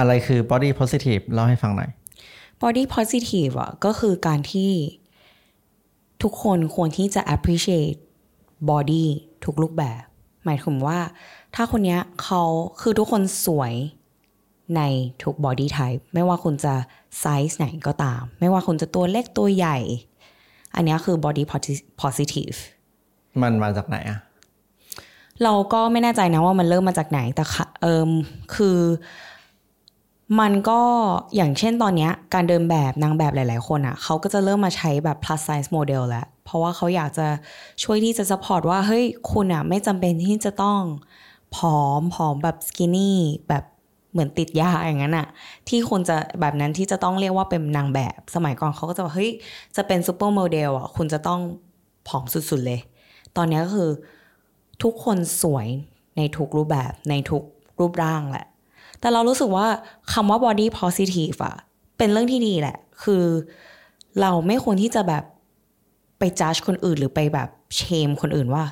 อะไรคือ body positive เล่าให้ฟังหน่อย body positive อะก็คือการที่ทุกคนควรที่จะ appreciate body ทุกรูปแบบ หมายถึงว่า ถ้าคนเนี้ยเขาคือทุกคนสวยในทุก body type ไม่ว่าคุณจะไซส์ไหนก็ตาม ไม่ว่าคุณจะตัวเล็กตัวใหญ่ อันเนี้ยคือ body posi- positive มันมาจากไหนอะเราก็ไม่แน่ใจนะว่ามันเริ่มมาจากไหนแต่ค่ะเอิมคือ มันก็อย่างเช่นตอนนี้การเดินแบบนางแบบหลาย ๆ คนอะ่ะเขาก็จะเริ่มมาใช้แบบ plus size model แล้ว เพราะว่าเขาอยากจะช่วยที่จะ support ว่า เฮ้ย คุณอะ่ะไม่จำเป็นที่จะต้องผอมผอมแบบ skinny แบบเหมือนติดยาอย่างนั้นอะที่คุณจะแบบนั้นที่จะต้องเรียกว่าเป็นนางแบบ สมัยก่อนเขาก็จะบอกเฮ้ย จะเป็นซูเปอร์โมเดลอะคุณจะต้องผอมสุด ๆ เลย ตอนนี้ก็คือทุกคนสวยในทุกรูปแบบในทุกรูปร่างแหละ แต่เรารู้สึกว่าคำว่า body positive อะเป็นเรื่องที่ดีแหละ คือเราไม่ควรที่จะแบบไปจัดคนอื่นหรือไปแบบเชมคนอื่นว่า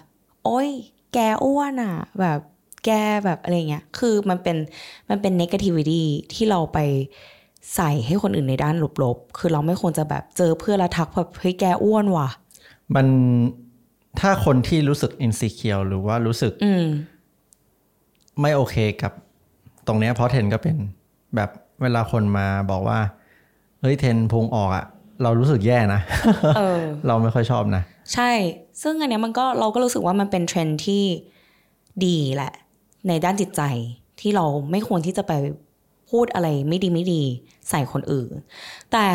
โอ้ย แกอ้วนอะแบบแกแบบอะไรเงี้ย คือมันเป็นมันเป็น negativity ที่เราไปใส่ให้คนอื่นในด้านลบๆ คือเราไม่ควรจะแบบเจอเพื่อนและทักแบบเฮ้ยแกอ้วนว่ะ มันถ้าคนที่รู้สึก insecure หรือว่ารู้สึก อืมไม่โอเคกับ ตรงเนี้ยเพราะเทนก็เป็นแบบเวลาคนมาบอกว่า เฮ้ยเทนพุงออกอะเรารู้สึกแย่นะเออเราไม่ค่อยชอบนะ ใช่ ซึ่งอันเนี้ยมันก็เราก็รู้สึกว่ามันเป็นเทรนด์ที่ดีแหละ ในด้านจิตใจที่เราไม่ควรที่จะไปพูดอะไรไม่ดีไม่ดีใส่คนอื่น แต่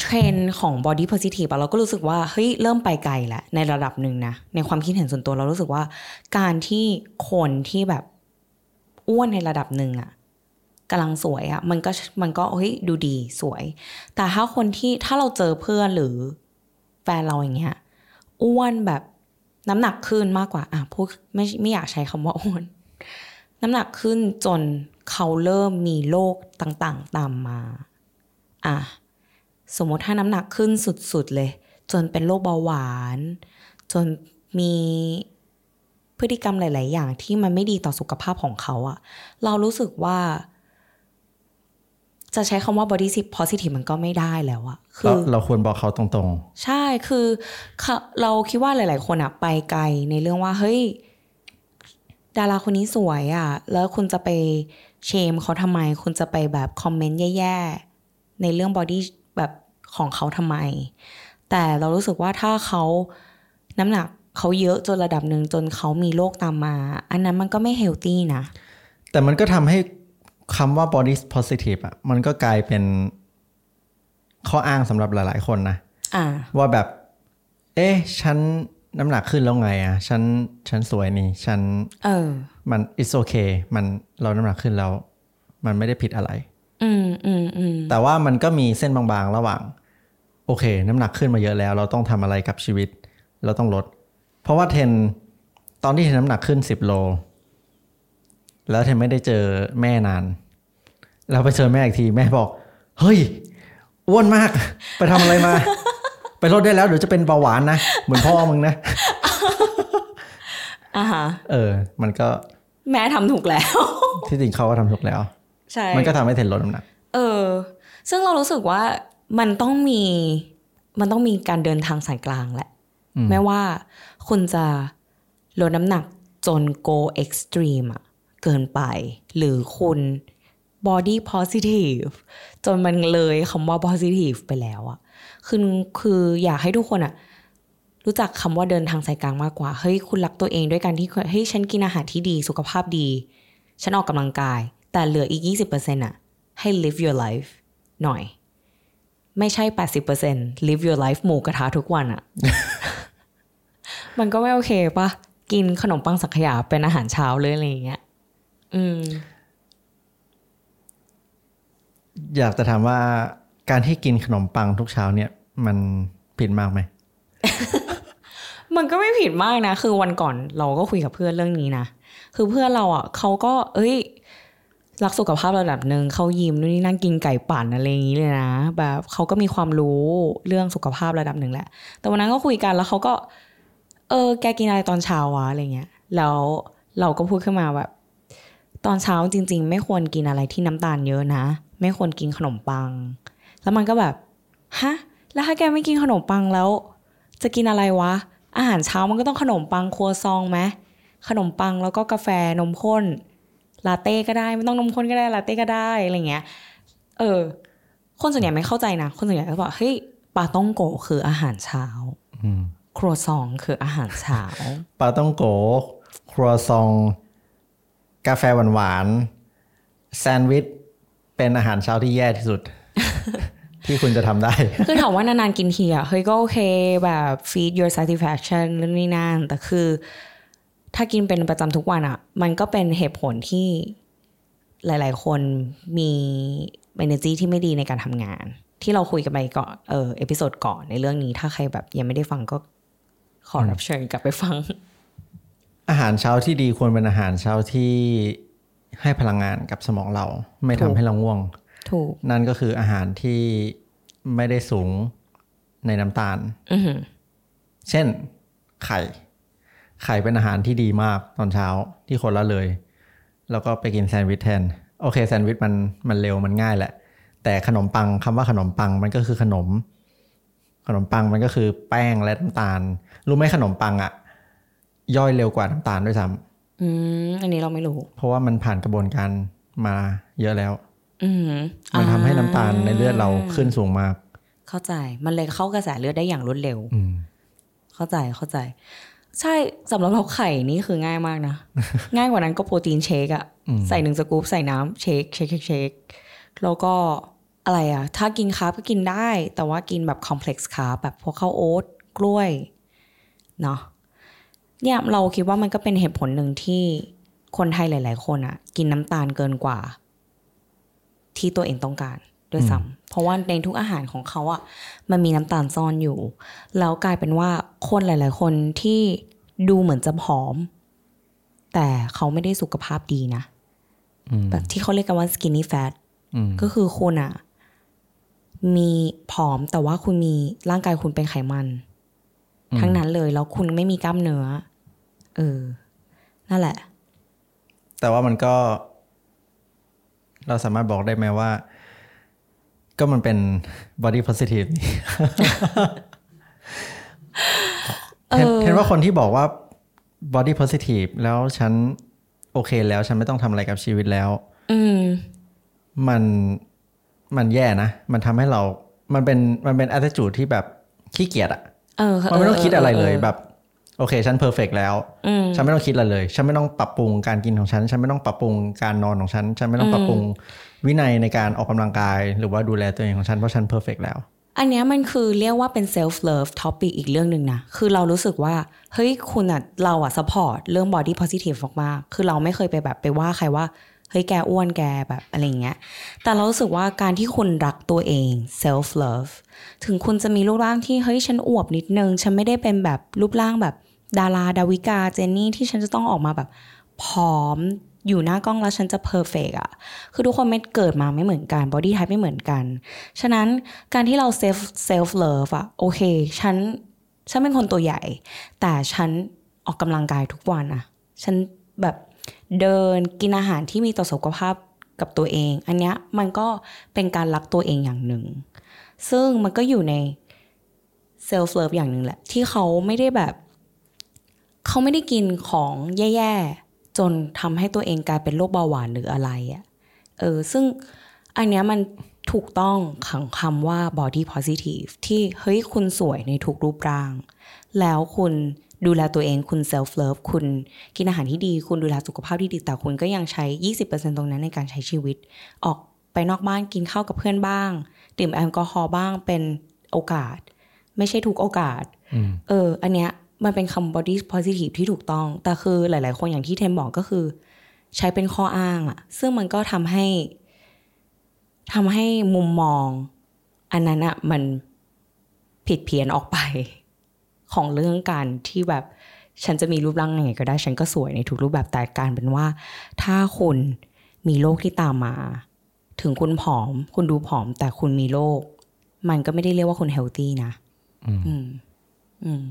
เทรนด์ของ body positive อะเราก็รู้สึกว่าเฮ้ยเริ่มไปไกลแล้วในระดับหนึ่งนะ ในความคิดเห็นส่วนตัวเรารู้สึกว่า การที่คนที่แบบ อ้วนในระดับหนึ่งอะกำลังสวยอะมันก็มันก็เฮ้ยดูดีสวย แต่ถ้าคนที่ถ้าเราเจอเพื่อนหรือแฟนเราอย่างเงี้ยอ้วนแบบน้ำหนักขึ้นมากกว่าอะพูดไม่ไม่อยากใช้คำว่าอ้วน น้ำหนักขึ้นจนเขาเริ่มมีโรคต่างๆ ตามมา อะสมมติถ้าน้ำหนักขึ้นสุดๆเลย จนเป็นโรคเบาหวาน จนมี พฤติกรรมหลาย ๆ อย่างที่มันไม่ดีต่อสุขภาพของเขาอะเรารู้สึกว่า จะใช้คำว่า body positive มันก็ไม่ได้แล้วอะคืเราอเราควรบอกเขาตรงใช่คือค่ะเราคิดว่าหลาย ๆ คนอะไปไกลในเรื่องว่า เฮ้ย ดาราคนนี้สวยอะแล้วคุณจะไป shame เขาทำไม คุณจะไปแบบคอมเมนต์แย่ ๆ ในเรื่อง body แบบของเขาทำไม แต่เรารู้สึกว่าถ้าเขาน้ำหนัก เขาเยอะจนระดับหนึ่งจนเขามีโรคตามมา อันนั้นมันก็ไม่ healthy นะๆแต่มันก็ทำให้คำว่า body positive อะมันก็กลายเป็นข้ออ้างสำหรับหลาย ๆ คนนะอ่าว่าแบบ เอ๊ะ ฉันน้ำหนักขึ้นแล้วไงอะฉัน ฉันสวยนี่ ฉัน เออ มัน it's okay มันเราน้ำหนักขึ้นแล้ว มันไม่ได้ผิดอะไร อืมอืมอืมแต่ว่ามันก็มีเส้นบาง ๆ ระหว่าง โอเค น้ำหนักขึ้นมาเยอะแล้ว เราต้องทำอะไรกับชีวิต เราต้องลด เพราะว่าเทนตอนที่เทนน้ำหนักขึ้นสิบโล แล้วเทนไม่ได้เจอแม่นาน แล้วไปเจอแม่อีกทีแม่บอก เฮ้ยอ้วนมาก ไปทำอะไรมา ไปลดได้แล้วเดี๋ยวจะเป็นเบาหวานนะ เหมือนพ่อมึงนะอ่าฮะเออ มันก็แม่ทำถูกแล้ว ที่จริงเขาก็ทำถูกแล้ว ใช่ มันก็ทำให้เทนลดน้ำหนัก เออ ซึ่งเรารู้สึกว่ามันต้องมี มันต้องมีการเดินทางสายกลางแหละอื มไม่ว่าคุณจะลดน้ำหนักจน go extreme อะเกินไป หรือคุณ body positive จนมันเลยคำว่า positive ไปแล้วอะคือคืออยากให้ทุกคนอะรู้จักคำว่าเดินทางสายกลางมากกว่า เฮ้ย คุณรักตัวเองด้วยการที่เฮ้ยฉันกินอาหารที่ดีสุขภาพดี ฉันออกกำลังกาย แต่เหลืออีก 20%อะให้ live your life หน่อย ไม่ใช่ 80% live your life หมูกระทะทุกวันอะ มันก็ไม่โอเคปะกินขนมปังสังขยาเป็นอาหารเช้าเลยอะไรอย่างเงี้ยอืม อยากจะถามว่าการที่กินขนมปังทุกเช้าเนี่ย มันผิดมากไหม มันก็ไม่ผิดมากนะ คือวันก่อนเราก็คุยกับเพื่อนเรื่องนี้นะ คือเพื่อนเราอะเขาก็ เอ้ย รักสุขภาพระดับหนึ่งเขายิมนู่นนี่นั่งกินไก่ปั่นอะไรอย่างนี้เลยนะ แบบเขาก็มีความรู้เรื่องสุขภาพระดับหนึ่งแหละ แต่วันนั้นก็คุยกันแล้วเขาก็ เออ แกกินอะไรตอนเช้าวะอะไรเงี้ย แล้วเราก็พูดขึ้นมาแบบ ตอนเช้าจริง ๆ ไม่ควรกินอะไรที่น้ำตาลเยอะนะ ไม่ควรกินขนมปัง แล้วมันก็แบบ ฮะ แล้วถ้าแกไม่กินขนมปังแล้ว จะกินอะไรวะ อาหารเช้ามันก็ต้องขนมปังครัวซองไหมขนมปังแล้วก็กาแฟนมข้น ลาเต้ก็ได้ไม่ต้องนมข้นก็ได้ลาเต้ก็ได้อะไรเงี้ย เออ คนส่วนใหญ่ไม่เข้าใจนะ คนส่วนใหญ่ก็บอกเฮ้ยปาต้องโกคืออาหารเช้าอืม ครัวซองคืออาหารเช้าปาต้องโกะครัวซอง กาแฟหวานๆแซนด์วิชเป็นอาหารเช้าที่แย่ที่สุด ที่คุณจะทำได้ คือถามว่านานๆกินทีอะเฮ้ยก็โอเคแบบ feed your satisfaction เรื่องนี้นั่นแต่คือ ถ้ากินเป็นประจำทุกวันอะ มันก็เป็นเหตุผลที่หลายๆ คนมี energy ที่ไม่ดีในการทำงานที่เราคุยกันไปก่อนเออ episode ก่อนในเรื่องนี้ถ้าใครแบบยังไม่ได้ฟังก็ ขอเรียนเชิญกลับไปฟัง อาหารเช้าที่ดีควรเป็นอาหารเช้าที่ให้พลังงานกับสมองเรา ไม่ถูทำกให้เราง่วง ถูก นั่นก็คืออาหารที่ไม่ได้สูงในน้ำตาลอือหือเช่น ไข่ ไข่เป็นอาหารที่ดีมากตอนเช้าที่คนละเลย แล้วก็ไปกินแซนด์วิชแทน โอเคแซนด์วิชมันมันเร็วมันง่ายแหละ แต่ขนมปังคำว่าขนมปังมันก็คือขนม ขนมปังมันก็คือแป้งและน้ำตาล รู้ไหมขนมปังอะย่อยเร็วกว่าน้ำตาลด้วยซ้อืมอันนี้เราไม่รู้ำเพราะว่ามันผ่านกระบวนการมาเยอะแล้ว อือหือมันทำให้น้ำตาลในเลือดเราอ่าขึ้นสูงมาก เข้าใจมันเลยเข้ากระแสเลือดได้อย่างรวดเร็วอืมเข้าใจเข้าใจ ใช่สำหรับเราไข่นี่คือง่ายมากนะ ง่ายกว่านั้นก็โปรตีน shake อะอืมใส่หนึ่งสกู๊ปใส่น้ำ shake shake shake shake แล้วก็ อะไรอะถ้ากิน carb ก็กินได้ แต่ว่ากินแบบ complex carb แบบพวกข้าวโอ๊ตกล้วยเนาะเนี่ยเราคิดว่ามันก็เป็นเหตุผลหนึ่งที่คนไทยหลาย ๆ คนอะกินน้ำตาลเกินกว่า ที่ตัวเองต้องการด้วยซ้ำเพราะว่าในทุกอาหารของเขาอะมันมีน้ำตาลซ่อนอยู่ แล้วกลายเป็นว่าคนหลาย ๆ คนที่ดูเหมือนจะผอม แต่เขาไม่ได้สุขภาพดีนะอืมแบบที่เขาเรียกกันว่า skinny fat อืมก็คือคุณอะ มีผอมแต่ว่าคุณมีร่างกายคุณเป็นไขมัน ทั้งนั้นเลยแล้วคุณไม่มีกล้ามเนื้อเออ นั่นแหละ แต่ว่ามันก็ เราสามารถบอกได้ไหมว่า ก็มันเป็น body positive นี่เออเห็นเห็นว่าคนที่บอกว่า body positive แล้วฉันโอเคแล้วฉันไม่ต้องทำอะไรกับชีวิตแล้ว อืมมัน มันแย่นะ มันทำให้เรา มันเป็น มันเป็น attitude ที่แบบขี้เกียจอะเออมันไม่ต้องคิดอะไรเลยออแบบ โอเค ฉัน perfect แล้วอืมฉันไม่ต้องคิดอะไรเลย ฉันไม่ต้องปรับปรุงการกินของฉัน ฉันไม่ต้องปรับปรุงการนอนของฉัน ฉันไม่ต้องปรับปรุงวินัยในการออกกำลังกาย หรือว่าดูแลตัวเองของฉันเพราะฉัน perfect แล้ว อันเนี้ยมันคือเรียกว่าเป็น self love topic อีกเรื่องหนึ่งนะ คือเรารู้สึกว่า เฮ้ย คุณอะเราอะ support เรื่อง body positive มากๆ คือเราไม่เคยไปแบบไปว่าใครว่า เฮ้ยแกอ้วนแกแบบอะไรเงี้ย แต่เรารู้สึกว่าการที่คุณรักตัวเอง self love ถึงคุณจะมีรูปร่างที่เฮ้ยฉันอวบนิดนึง ฉันไม่ได้เป็นแบบรูปร่างแบบดาราดาวิกาเจนนี่ที่ฉันจะต้องออกมาแบบผอมอยู่หน้ากล้องแล้วฉันจะเพอร์เฟกอะคือทุกคนไม่เกิดมาไม่เหมือนกัน body type ไม่เหมือนกัน ฉะนั้นการที่เรา self self love อะโอเค ฉัน ฉันเป็นคนตัวใหญ่ แต่ฉันออกกำลังกายทุกวันอะฉันแบบ เดินกินอาหารที่มีต่อสุขภาพกับตัวเอง อันเนี้ยมันก็เป็นการรักตัวเองอย่างหนึ่ง ซึ่งมันก็อยู่ใน self love อย่างหนึ่งแหละ ที่เขาไม่ได้แบบ เขาไม่ได้กินของแย่ๆ จนทำให้ตัวเองกลายเป็นโรคเบาหวานหรืออะไรอะ่ะเออซึ่งอันเนี้ยมันถูกต้องขังคำว่า body positive ที่เฮ้ยคุณสวยในทุกรูปร่าง แล้วคุณ ดูแลตัวเองคุณ self love คุณกินอาหารที่ดี คุณดูแลสุขภาพที่ดีแต่คุณก็ยังใช้ 20%ตรงนั้นในการใช้ชีวิต ออกไปนอกบ้านกินข้าวกับเพื่อนบ้าง ดื่มแอลกอฮอล์บ้างเป็นโอกาส ไม่ใช่ทุกโอกาสอืมเออ อันเนี้ยมันเป็นคำ body positive ที่ถูกต้อง แต่คือหลาย ๆ คนอย่างที่เทมบอกก็คือ ใช้เป็นข้ออ้างอะซึ่งมันก็ทำให้ทำให้มุมมอง อันนั้นอะมันผิดเพี้ยนออกไป ของเรื่องการที่แบบฉันจะมีรูปร่างยังไงก็ได้ฉันก็สวยในทุกรูปแบบแต่การเป็นว่า ถ้าคุณมีโรคที่ตามมา ถึงคุณผอม คุณดูผอม แต่คุณมีโรคมันก็ไม่ได้เรียกว่าคุณเฮลตี้นะ อืม อืมอืม